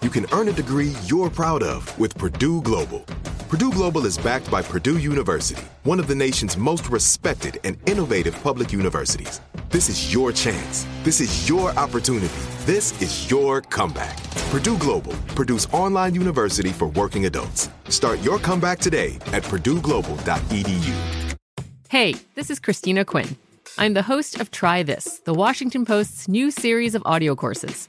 You can earn a degree you're proud of with Purdue Global. Purdue Global is backed by Purdue University, one of the nation's most respected and innovative public universities. This is your chance. This is your opportunity. This is your comeback. Purdue Global, Purdue's online university for working adults. Start your comeback today at purdueglobal.edu. Hey, this is Christina Quinn. I'm the host of Try This, the Washington Post's new series of audio courses.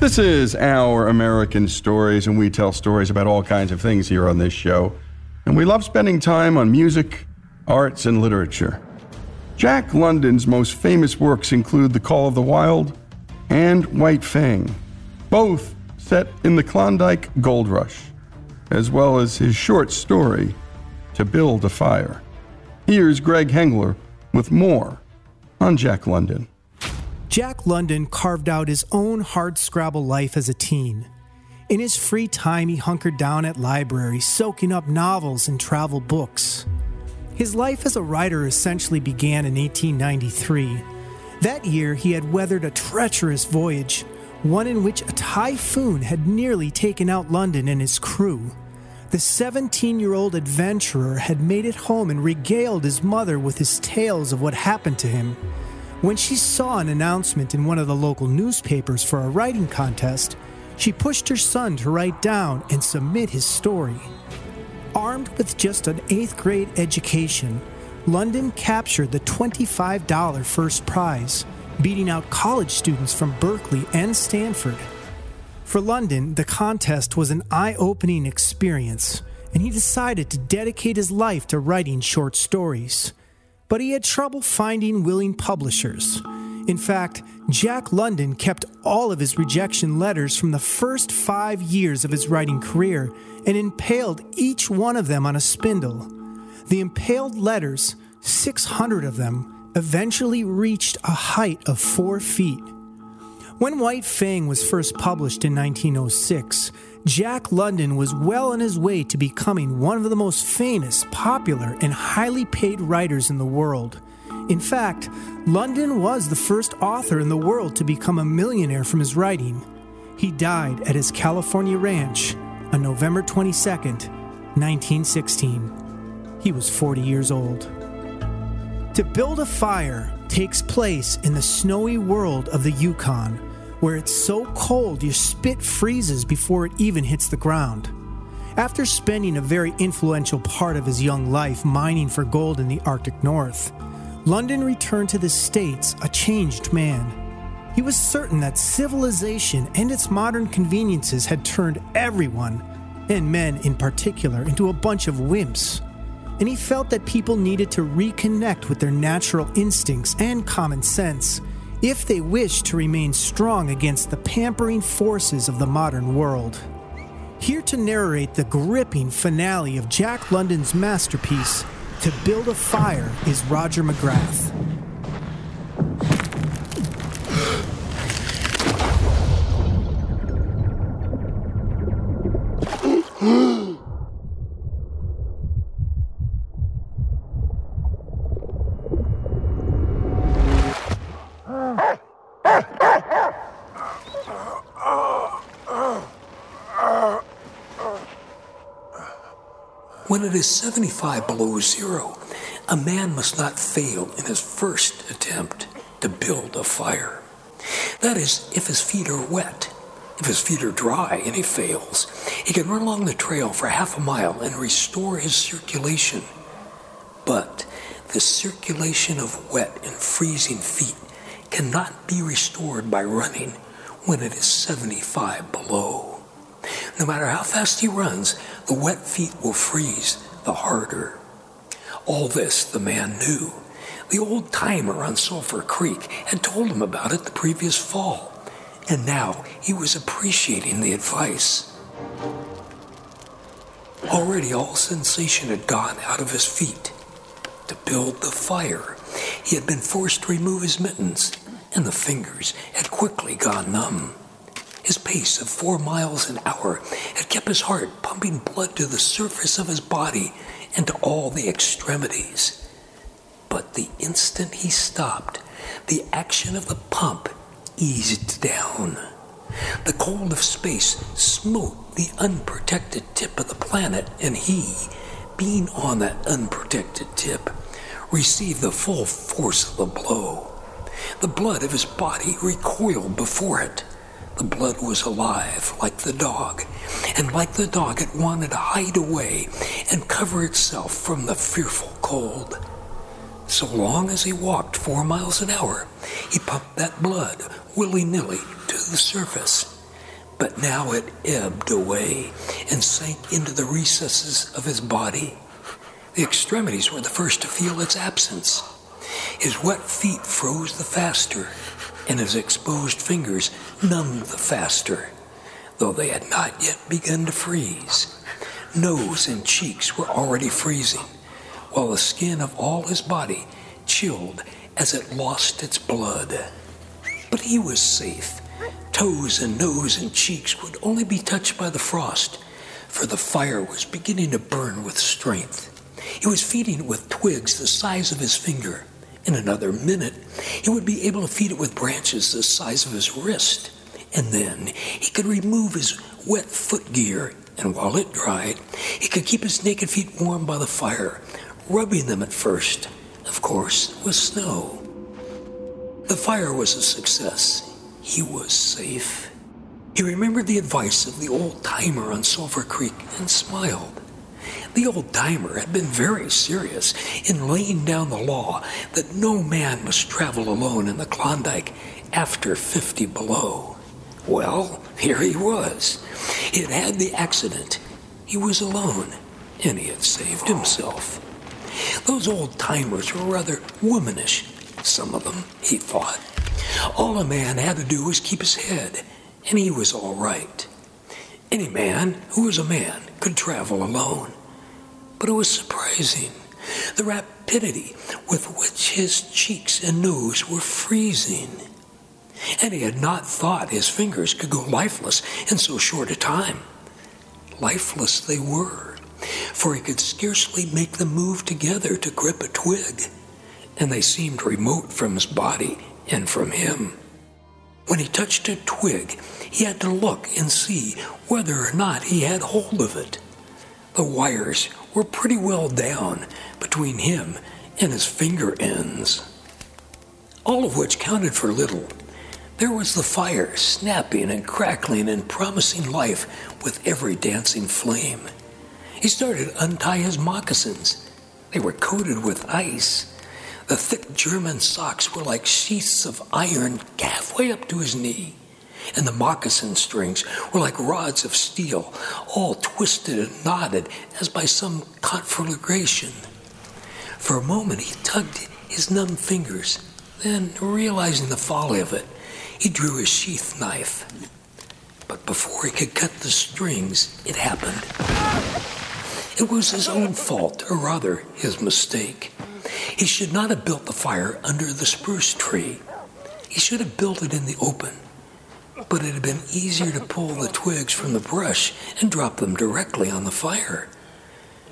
This is Our American Stories, and we tell stories about all kinds of things here on this show. And we love spending time on music, arts, and literature. Jack London's most famous works include The Call of the Wild and White Fang, both set in the Klondike Gold Rush, as well as his short story, To Build a Fire. Here's Greg Hengler with more on Jack London. Jack London carved out his own hardscrabble life as a teen. In his free time, he hunkered down at libraries, soaking up novels and travel books. His life as a writer essentially began in 1893. That year, he had weathered a treacherous voyage, one in which a typhoon had nearly taken out London and his crew. The 17 year old adventurer had made it home and regaled his mother with his tales of what happened to him. When she saw an announcement in one of the local newspapers for a writing contest, she pushed her son to write down and submit his story. Armed with just an eighth grade education, London captured the $25 first prize, beating out college students from Berkeley and Stanford. For London, the contest was an eye opening experience, and he decided to dedicate his life to writing short stories. But he had trouble finding willing publishers. In fact, Jack London kept all of his rejection letters from the first five years of his writing career and impaled each one of them on a spindle. The impaled letters, 600 of them, eventually reached a height of four feet. When White Fang was first published in 1906, Jack London was well on his way to becoming one of the most famous, popular, and highly paid writers in the world. In fact, London was the first author in the world to become a millionaire from his writing. He died at his California ranch on November 22, 1916. He was 40 years old. To build a fire takes place in the snowy world of the Yukon, where it's so cold your spit freezes before it even hits the ground. After spending a very influential part of his young life mining for gold in the Arctic North, London returned to the States a changed man. He was certain that civilization and its modern conveniences had turned everyone, and men in particular, into a bunch of wimps. And he felt that people needed to reconnect with their natural instincts and common sense if they wish to remain strong against the pampering forces of the modern world. Here to narrate the gripping finale of Jack London's masterpiece, To Build a Fire, is Roger McGrath. It is 75 below zero, a man must not fail in his first attempt to build a fire. That is, if his feet are wet. If his feet are dry and he fails, he can run along the trail for half a mile and restore his circulation. But the circulation of wet and freezing feet cannot be restored by running when it is 75 below. No matter how fast he runs, the wet feet will freeze the harder. All this the man knew. The old timer on Sulphur Creek had told him about it the previous fall, and now he was appreciating the advice. Already all sensation had gone out of his feet. To build the fire, he had been forced to remove his mittens, and the fingers had quickly gone numb. His pace of four miles an hour had kept his heart pumping blood to the surface of his body and to all the extremities. But the instant he stopped, the action of the pump eased down. The cold of space smote the unprotected tip of the planet, and he, being on that unprotected tip, received the full force of the blow. The blood of his body recoiled before it. The blood was alive, like the dog, and like the dog, it wanted to hide away and cover itself from the fearful cold. So long as he walked four miles an hour, he pumped that blood willy nilly to the surface. But now it ebbed away and sank into the recesses of his body. The extremities were the first to feel its absence. His wet feet froze the faster, and his exposed fingers numbed the faster, though they had not yet begun to freeze. Nose and cheeks were already freezing, while the skin of all his body chilled as it lost its blood. But he was safe. Toes and nose and cheeks would only be touched by the frost, for the fire was beginning to burn with strength. He was feeding it with twigs the size of his finger. In another minute, he would be able to feed it with branches the size of his wrist. And then he could remove his wet foot gear, and while it dried, he could keep his naked feet warm by the fire, rubbing them at first, of course, with snow. The fire was a success. He was safe. He remembered the advice of the old timer on Sulphur Creek and smiled. The old timer had been very serious in laying down the law that no man must travel alone in the Klondike after 50 below. Well, here he was. He had had the accident. He was alone, and he had saved himself. Those old timers were rather womanish, some of them, he thought. All a man had to do was keep his head, and he was all right. Any man who was a man could travel alone. But it was surprising. the rapidity with which his cheeks and nose were freezing. And he had not thought his fingers could go lifeless in so short a time. Lifeless they were, for he could scarcely make them move together to grip a twig, and they seemed remote from his body and from him. When he touched a twig, he had to look and see whether or not he had hold of it. The wires were pretty well down between him and his finger ends. All of which counted for little. There was the fire snapping and crackling and promising life with every dancing flame. He started to untie his moccasins. They were coated with ice. The thick German socks were like sheaths of iron halfway up to his knee, and the moccasin strings were like rods of steel, all twisted and knotted as by some conflagration. For a moment he tugged his numb fingers, then, realizing the folly of it, he drew his sheath knife. But before he could cut the strings, it happened. It was his own fault, or rather, his mistake. He should not have built the fire under the spruce tree. He should have built it in the open. But it had been easier to pull the twigs from the brush and drop them directly on the fire.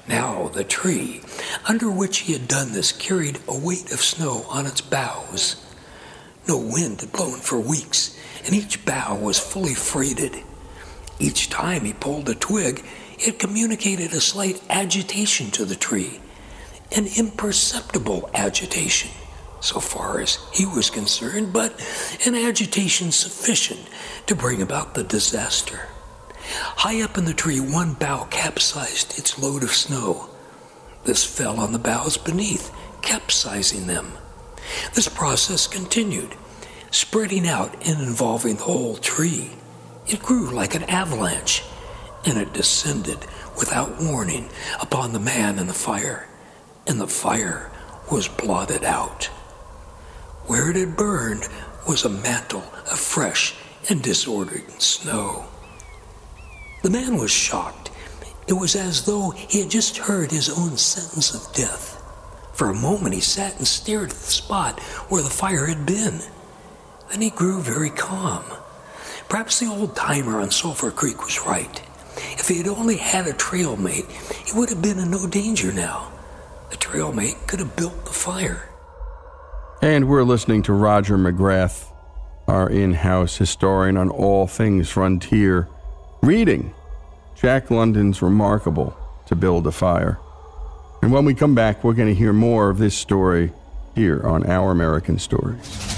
Now, the tree under which he had done this carried a weight of snow on its boughs. No wind had blown for weeks, and each bough was fully freighted. Each time he pulled a twig, it communicated a slight agitation to the tree an imperceptible agitation, so far as he was concerned, but an agitation sufficient to bring about the disaster. High up in the tree, one bough capsized its load of snow. This fell on the boughs beneath, capsizing them. This process continued, spreading out and involving the whole tree. It grew like an avalanche, and it descended without warning upon the man and the fire and the fire was blotted out. Where it had burned was a mantle of fresh and disordered snow. The man was shocked. It was as though he had just heard his own sentence of death. For a moment he sat and stared at the spot where the fire had been. Then he grew very calm. Perhaps the old timer on Sulphur Creek was right. If he had only had a trail mate, he would have been in no danger now. The trailmate could have built the fire. And we're listening to Roger McGrath, our in house historian on all things frontier, reading Jack London's Remarkable to Build a Fire. And when we come back, we're going to hear more of this story here on Our American Stories.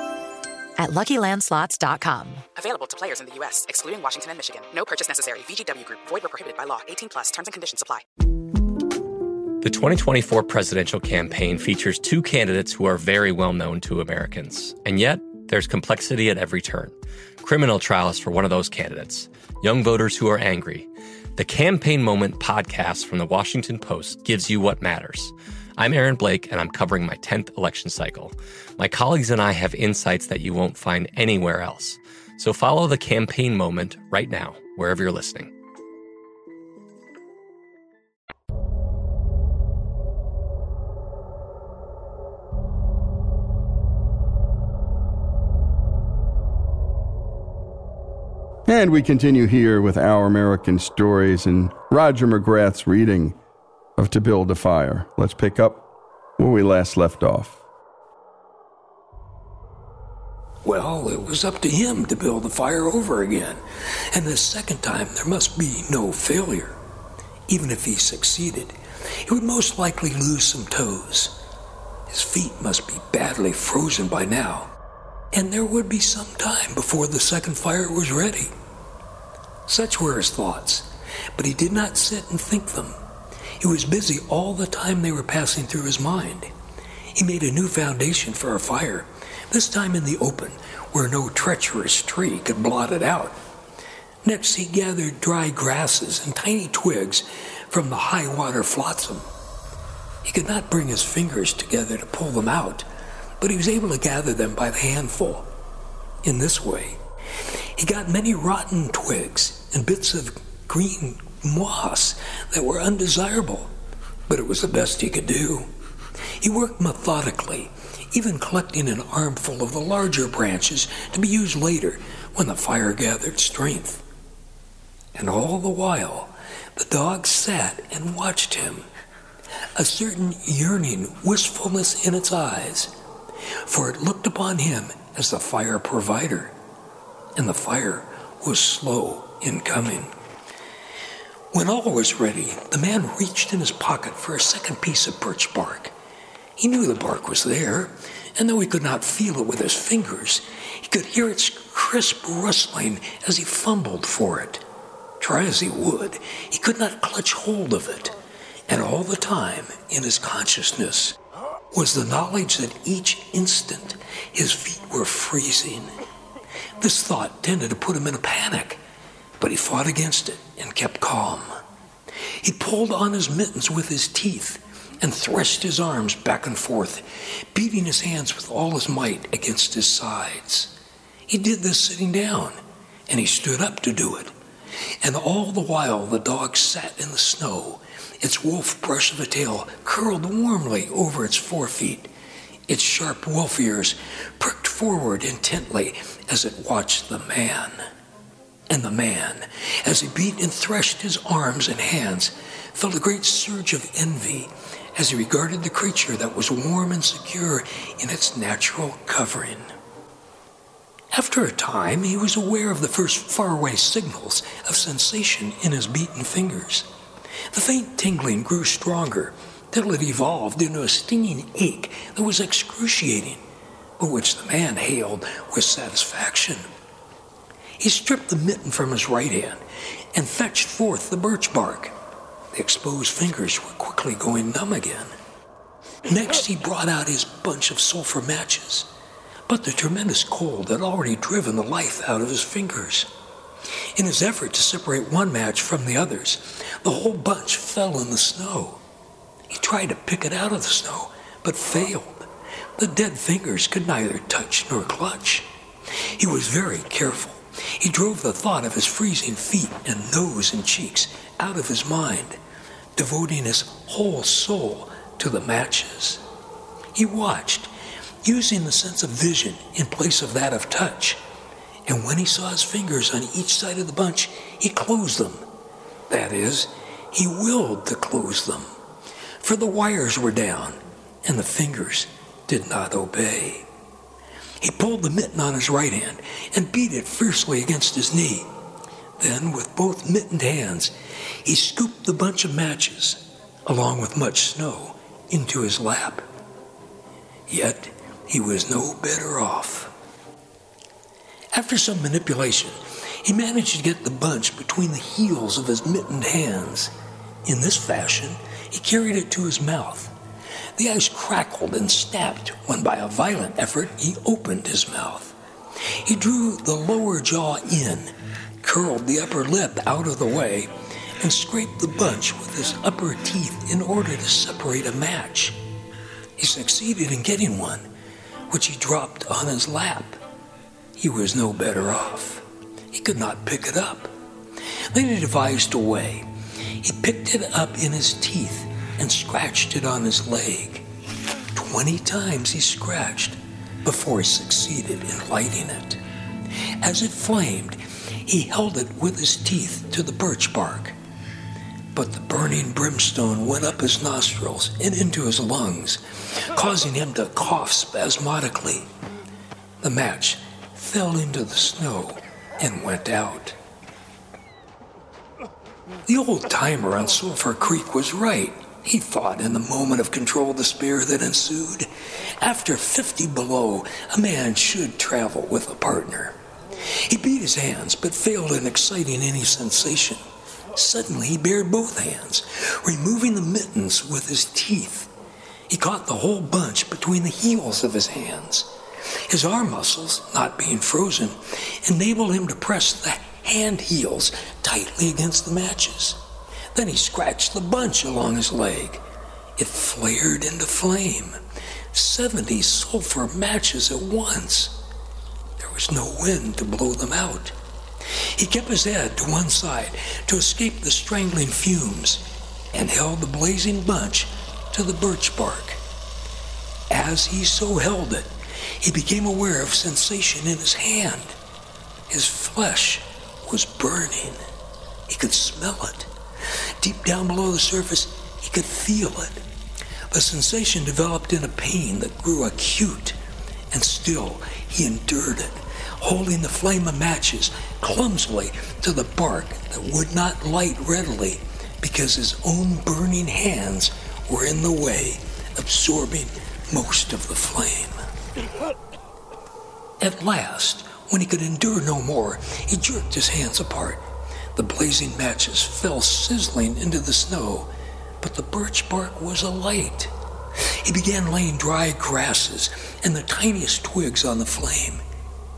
at LuckyLandSlots.com. Available to players in the U.S., excluding Washington and Michigan. No purchase necessary. VGW Group. Void where prohibited by law. 18 plus. Terms and conditions apply. The 2024 presidential campaign features two candidates who are very well known to Americans. And yet, there's complexity at every turn. Criminal trials for one of those candidates, young voters who are angry. The Campaign Moment podcast from the Washington Post gives you what matters. I'm Aaron Blake, and I'm covering my 10th election cycle. My colleagues and I have insights that you won't find anywhere else. So follow the Campaign Moment right now, wherever you're listening. And we continue here with Our American Stories and Roger McGrath's reading of To Build a Fire. Let's pick up where we last left off. Well, it was up to him to build the fire over again. And this second time, there must be no failure. Even if he succeeded, he would most likely lose some toes. His feet must be badly frozen by now. And there would be some time before the second fire was ready. Such were his thoughts, but he did not sit and think them. He was busy all the time they were passing through his mind. He made a new foundation for a fire, this time in the open, where no treacherous tree could blot it out. Next, he gathered dry grasses and tiny twigs from the high water flotsam. He could not bring his fingers together to pull them out, but he was able to gather them by the handful. In this way, he got many rotten twigs and bits of green moss that were undesirable, but it was the best he could do. He worked methodically, even collecting an armful of the larger branches to be used later when the fire gathered strength. And all the while, the dog sat and watched him, a certain yearning wistfulness in its eyes, for it looked upon him as the fire provider, and the fire was slow in coming. When all was ready, the man reached in his pocket for a second piece of birch bark. He knew the bark was there, and though he could not feel it with his fingers, he could hear its crisp rustling as he fumbled for it. Try as he would, he could not clutch hold of it. And all the time, in his consciousness, was the knowledge that each instant his feet were freezing. This thought tended to put him in a panic, but he fought against it and kept calm. He pulled on his mittens with his teeth and threshed his arms back and forth, beating his hands with all his might against his sides. He did this sitting down, and he stood up to do it. And all the while the dog sat in the snow, its wolf brush of a tail curled warmly over its forefeet. Its sharp wolf ears pricked forward intently as it watched the man. And the man, as he beat and threshed his arms and hands, felt a great surge of envy as he regarded the creature that was warm and secure in its natural covering. After a time, he was aware of the first faraway signals of sensation in his beaten fingers. The faint tingling grew stronger till it evolved into a stinging ache that was excruciating, but which the man hailed with satisfaction. He stripped the mitten from his right hand and fetched forth the birch bark. The exposed fingers were quickly going numb again. Next, he brought out his bunch of sulfur matches, but the tremendous cold had already driven the life out of his fingers. In his effort to separate one match from the others, the whole bunch fell in the snow. He tried to pick it out of the snow, but failed. The dead fingers could neither touch nor clutch. He was very careful. He drove the thought of his freezing feet and nose and cheeks out of his mind, devoting his whole soul to the matches. He watched, using the sense of vision in place of that of touch. And when he saw his fingers on each side of the bunch, he closed them. That is, he willed to close them. For the wires were down, and the fingers did not obey. He pulled the mitten on his right hand and beat it fiercely against his knee. Then, with both mittened hands, he scooped the bunch of matches, along with much snow, into his lap. Yet he was no better off. After some manipulation, he managed to get the bunch between the heels of his mittened hands. In this fashion, he carried it to his mouth. The ice crackled and snapped when, by a violent effort, he opened his mouth. He drew the lower jaw in, curled the upper lip out of the way, and scraped the bunch with his upper teeth in order to separate a match. He succeeded in getting one, which he dropped on his lap. He was no better off. He could not pick it up. Then he devised a way. He picked it up in his teeth and scratched it on his leg. Twenty times he scratched before he succeeded in lighting it. As it flamed, he held it with his teeth to the birch bark. But the burning brimstone went up his nostrils and into his lungs, causing him to cough spasmodically. The match fell into the snow and went out. The old timer on Sulphur Creek was right, he thought in the moment of controlled despair that ensued. After 50 below, a man should travel with a partner. He beat his hands, but failed in exciting any sensation. Suddenly, he bared both hands, removing the mittens with his teeth. He caught the whole bunch between the heels of his hands. His arm muscles, not being frozen, enabled him to press the hand heels tightly against the matches. Then he scratched the bunch along his leg. It flared into flame. Seventy sulfur matches at once. There was no wind to blow them out. He kept his head to one side to escape the strangling fumes and held the blazing bunch to the birch bark. As he so held it, he became aware of sensation in his hand. His flesh was burning. He could smell it. Deep down below the surface, he could feel it. The sensation developed in a pain that grew acute, and still he endured it, holding the flame of matches clumsily to the bark that would not light readily because his own burning hands were in the way, absorbing most of the flame. At last, when he could endure no more, he jerked his hands apart. The blazing matches fell sizzling into the snow, but the birch bark was alight. He began laying dry grasses and the tiniest twigs on the flame.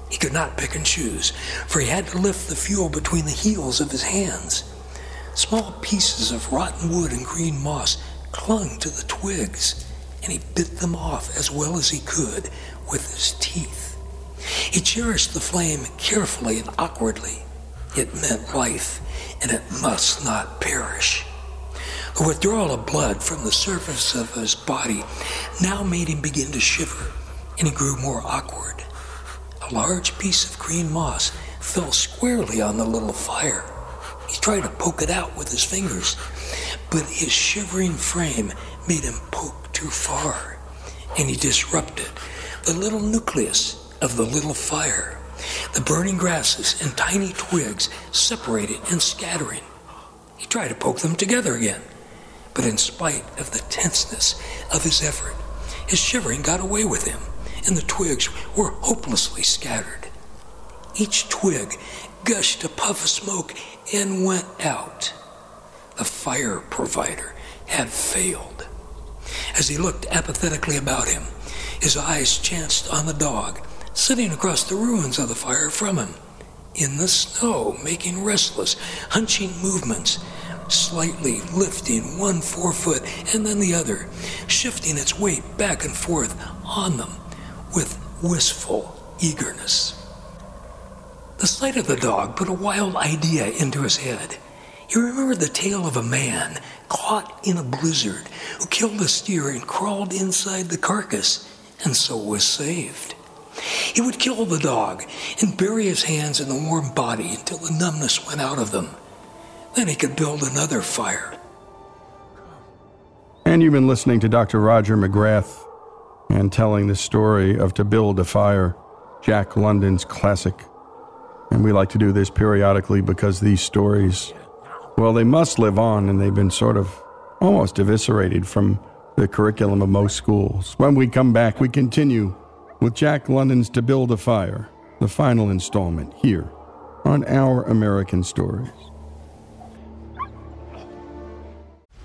He could not pick and choose, for he had to lift the fuel between the heels of his hands. Small pieces of rotten wood and green moss clung to the twigs, and he bit them off as well as he could with his teeth. He cherished the flame carefully and awkwardly. It meant life, and it must not perish. The withdrawal of blood from the surface of his body now made him begin to shiver, and he grew more awkward. A large piece of green moss fell squarely on the little fire. He tried to poke it out with his fingers, but his shivering frame made him poke too far, and he disrupted the little nucleus of the little fire. The burning grasses and tiny twigs separated and scattering. He tried to poke them together again, but in spite of the tenseness of his effort, his shivering got away with him, and the twigs were hopelessly scattered. Each twig gushed a puff of smoke and went out. the fire provider, had failed. As he looked apathetically about him, his eyes chanced on the dog, sitting across the ruins of the fire from him, in the snow, making restless, hunching movements, slightly lifting one forefoot and then the other, shifting its weight back and forth on them with wistful eagerness. The sight of the dog put a wild idea into his head. He remembered the tale of a man caught in a blizzard who killed a steer and crawled inside the carcass and so was saved. He would kill the dog and bury his hands in the warm body until the numbness went out of them. Then he could build another fire. And you've been listening to Dr. Roger McGrath and telling the story of To Build a Fire, Jack London's classic. And we like to do this periodically because these stories, well, they must live on and they've been sort of almost eviscerated from the curriculum of most schools. When we come back, we continue with Jack London's To Build a Fire, the final installment here on Our American Stories.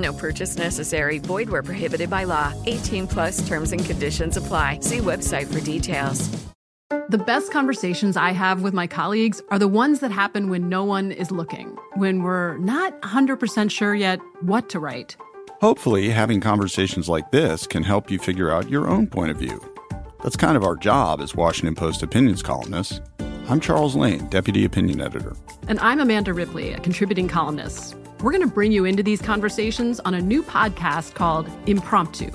No purchase necessary. Void where prohibited by law. 18 plus terms and conditions apply. See website for details. The best conversations I have with my colleagues are the ones that happen when no one is looking, when we're not 100% sure yet what to write. Hopefully, having conversations like this can help you figure out your own point of view. That's kind of our job as Washington Post opinions columnists. I'm Charles Lane, Deputy Opinion Editor. And I'm Amanda Ripley, a contributing columnist. We're going to bring you into these conversations on a new podcast called Impromptu.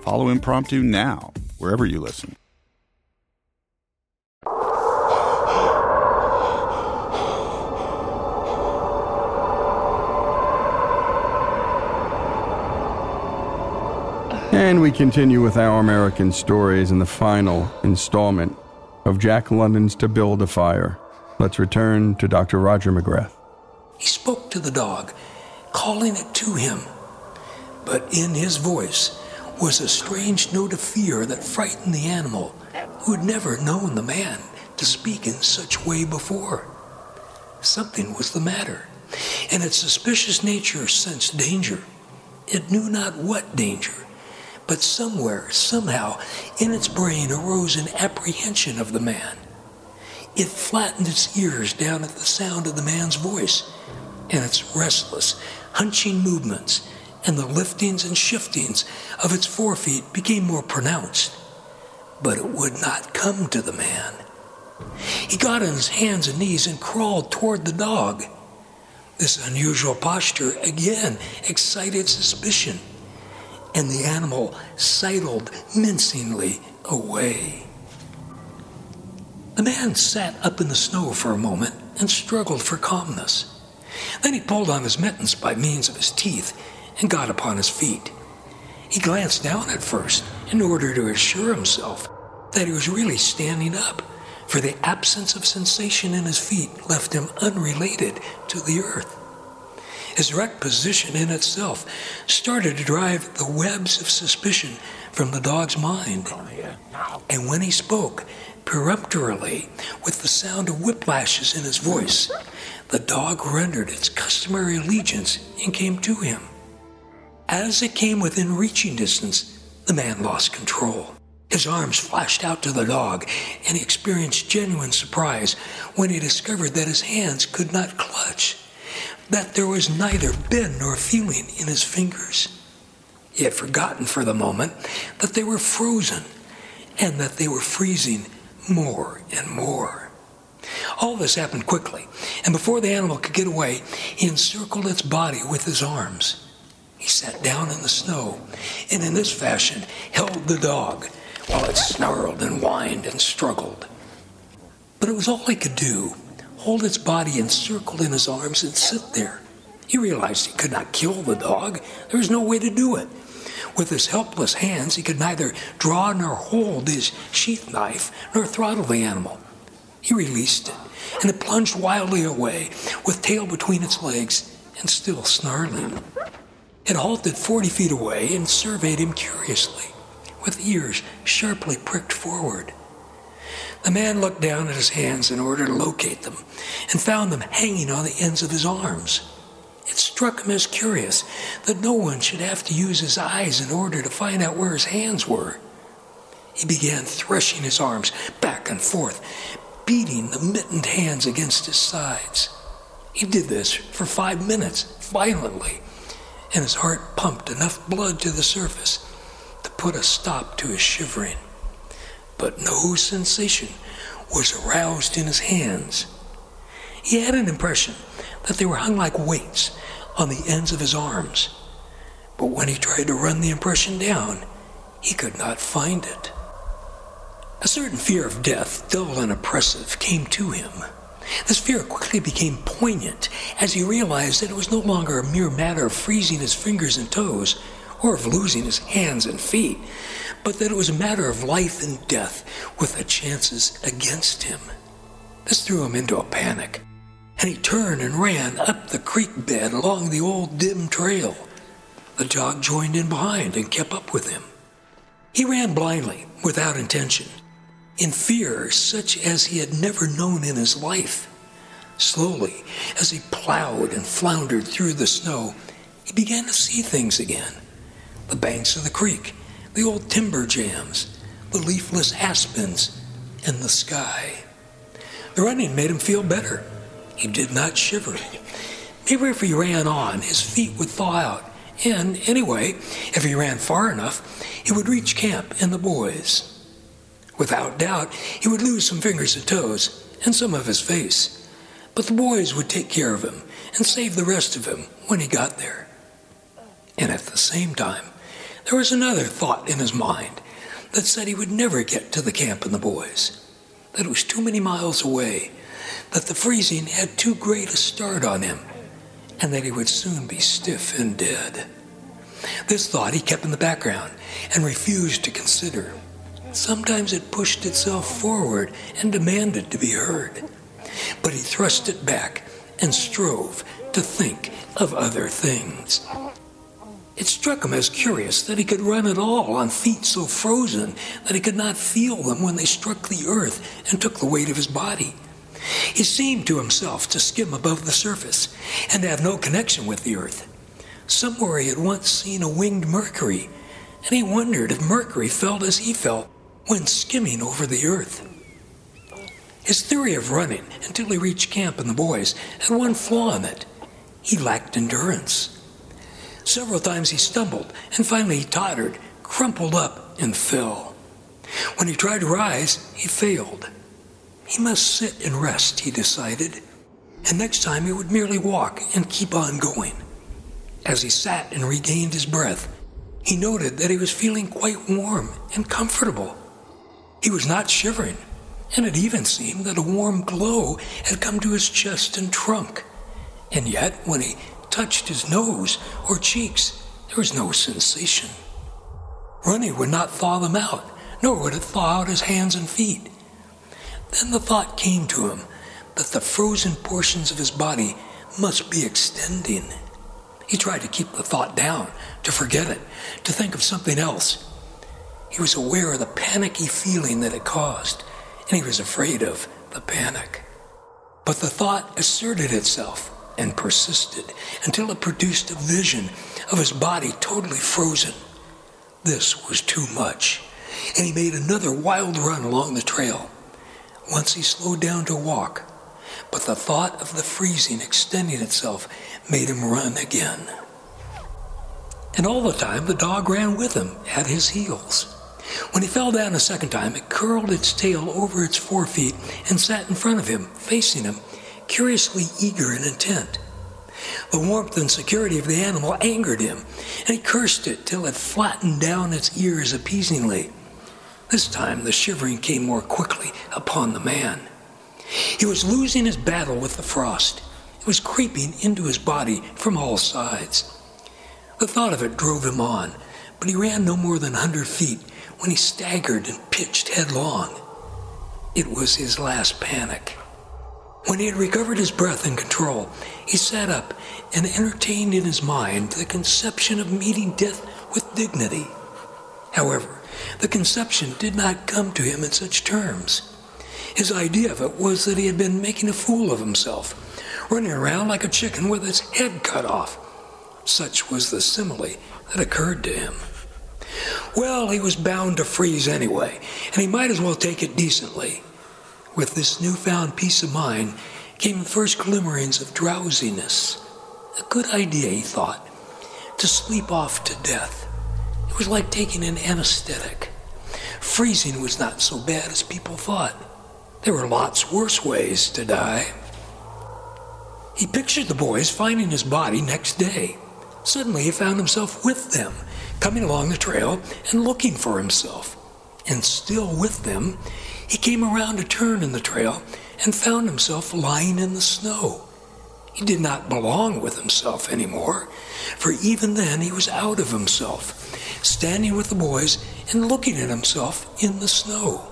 Follow Impromptu now, wherever you listen. And we continue with our American stories in the final installment of Jack London's To Build a Fire. Let's return to Dr. Roger McGrath. He spoke to the dog, calling it to him. But in his voice was a strange note of fear that frightened the animal, who had never known the man to speak in such way before. Something was the matter, and its suspicious nature sensed danger. It knew not what danger, but somewhere, somehow, in its brain arose an apprehension of the man. It flattened its ears down at the sound of the man's voice, and its restless, hunching movements and the liftings and shiftings of its forefeet became more pronounced. But it would not come to the man. He got on his hands and knees and crawled toward the dog. This unusual posture again excited suspicion, and the animal sidled mincingly away. The man sat up in the snow for a moment and struggled for calmness. Then he pulled on his mittens by means of his teeth and got upon his feet. He glanced down at first in order to assure himself that he was really standing up, for the absence of sensation in his feet left him unrelated to the earth. His erect position in itself started to drive the webs of suspicion from the dog's mind. And when he spoke, peremptorily, with the sound of whiplashes in his voice, the dog rendered its customary allegiance and came to him. As it came within reaching distance, the man lost control. His arms flashed out to the dog, and he experienced genuine surprise when he discovered that his hands could not clutch, that there was neither bend nor feeling in his fingers. He had forgotten for the moment that they were frozen and that they were freezing more and more. All this happened quickly, and before the animal could get away, he encircled its body with his arms. He sat down in the snow and, in this fashion, held the dog while it snarled and whined and struggled. But it was all he could do hold its body encircled in his arms and sit there. He realized he could not kill the dog, there was no way to do it. With his helpless hands, he could neither draw nor hold his sheath knife nor throttle the animal. He released it, and it plunged wildly away, with tail between its legs and still snarling. It halted 40 feet away and surveyed him curiously, with ears sharply pricked forward. The man looked down at his hands in order to locate them and found them hanging on the ends of his arms. It struck him as curious that no one should have to use his eyes in order to find out where his hands were. He began threshing his arms back and forth, beating the mittened hands against his sides. He did this for five minutes, violently, and his heart pumped enough blood to the surface to put a stop to his shivering. But no sensation was aroused in his hands. He had an impression that they were hung like weights on the ends of his arms. But when he tried to run the impression down, he could not find it. A certain fear of death, dull and oppressive, came to him. This fear quickly became poignant as he realized that it was no longer a mere matter of freezing his fingers and toes or of losing his hands and feet, but that it was a matter of life and death with the chances against him. This threw him into a panic and he turned and ran up the creek bed along the old dim trail. The dog joined in behind and kept up with him. He ran blindly, without intention, in fear such as he had never known in his life. Slowly, as he plowed and floundered through the snow, he began to see things again the banks of the creek, the old timber jams, the leafless aspens, and the sky. The running made him feel better. He did not shiver. Maybe if he ran on, his feet would thaw out. And anyway, if he ran far enough, he would reach camp and the boys. Without doubt, he would lose some fingers and toes, and some of his face. But the boys would take care of him and save the rest of him when he got there. And at the same time, there was another thought in his mind that said he would never get to the camp and the boys, that it was too many miles away, that the freezing had too great a start on him, and that he would soon be stiff and dead. This thought he kept in the background and refused to consider. Sometimes it pushed itself forward and demanded to be heard. But he thrust it back and strove to think of other things. It struck him as curious that he could run at all on feet so frozen that he could not feel them when they struck the earth and took the weight of his body. He seemed to himself to skim above the surface and to have no connection with the earth. Somewhere he had once seen a winged Mercury, and he wondered if Mercury felt as he felt when skimming over the earth. His theory of running until he reached camp and the boys had one flaw in it. He lacked endurance. Several times he stumbled, and finally he tottered, crumpled up, and fell. When he tried to rise, he failed. He must sit and rest, he decided, and next time he would merely walk and keep on going. As he sat and regained his breath, he noted that he was feeling quite warm and comfortable. He was not shivering, and it even seemed that a warm glow had come to his chest and trunk. And yet, when he touched his nose or cheeks, there was no sensation. Running would not thaw them out, nor would it thaw out his hands and feet. Then the thought came to him that the frozen portions of his body must be extending. He tried to keep the thought down, to forget it, to think of something else. He was aware of the panicky feeling that it caused, and he was afraid of the panic. But the thought asserted itself and persisted until it produced a vision of his body totally frozen. This was too much, and he made another wild run along the trail. Once he slowed down to walk, but the thought of the freezing extending itself made him run again. And all the time, the dog ran with him at his heels. When he fell down a second time, it curled its tail over its forefeet and sat in front of him, facing him, curiously eager and intent. The warmth and security of the animal angered him, and he cursed it till it flattened down its ears appeasingly. This time the shivering came more quickly upon the man. He was losing his battle with the frost. It was creeping into his body from all sides. The thought of it drove him on, but he ran no more than a hundred feet when he staggered and pitched headlong. It was his last panic. When he had recovered his breath and control, he sat up and entertained in his mind the conception of meeting death with dignity. However, the conception did not come to him in such terms. His idea of it was that he had been making a fool of himself, running around like a chicken with its head cut off. Such was the simile that occurred to him. Well, he was bound to freeze anyway, and he might as well take it decently. With this newfound peace of mind came the first glimmerings of drowsiness. A good idea, he thought, to sleep off to death. It was like taking an anesthetic. Freezing was not so bad as people thought. There were lots worse ways to die. He pictured the boys finding his body next day. Suddenly he found himself with them, coming along the trail and looking for himself. And still with them, he came around a turn in the trail and found himself lying in the snow. He did not belong with himself anymore, for even then he was out of himself, standing with the boys and looking at himself in the snow.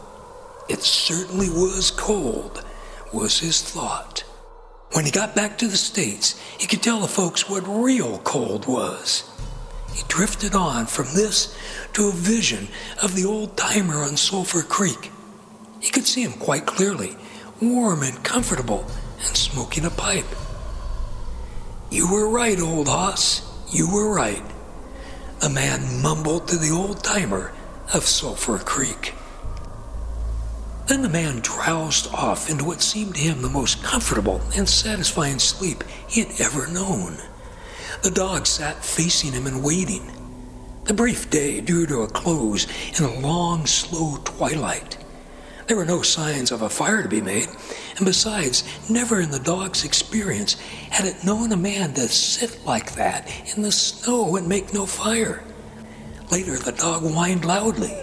It certainly was cold, was his thought. When he got back to the States, he could tell the folks what real cold was. He drifted on from this to a vision of the old timer on Sulphur Creek he could see him quite clearly, warm and comfortable, and smoking a pipe. You were right, old hoss. You were right. The man mumbled to the old timer of Sulphur Creek. Then the man drowsed off into what seemed to him the most comfortable and satisfying sleep he had ever known. The dog sat facing him and waiting. The brief day drew to a close in a long, slow twilight. There were no signs of a fire to be made, and besides, never in the dog's experience had it known a man to sit like that in the snow and make no fire. Later, the dog whined loudly,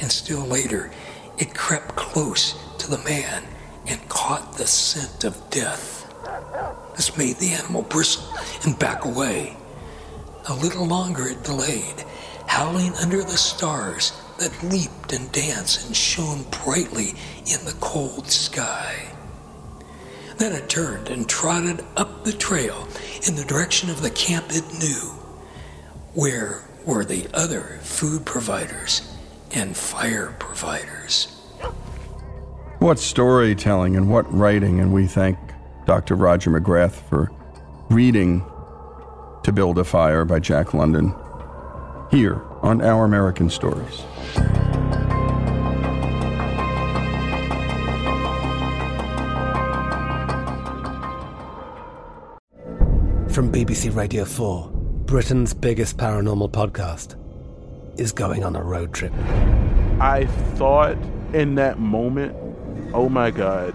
and still later, it crept close to the man and caught the scent of death. This made the animal bristle and back away. A little longer it delayed, howling under the stars that leaped and danced and shone brightly in the cold sky. Then it turned and trotted up the trail in the direction of the camp it knew. Where were the other food providers and fire providers? What storytelling and what writing, and we thank Dr. Roger McGrath for reading To Build a Fire by Jack London here on Our American Stories. From BBC Radio 4, Britain's biggest paranormal podcast is going on a road trip. I thought in that moment, oh my God,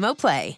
Play.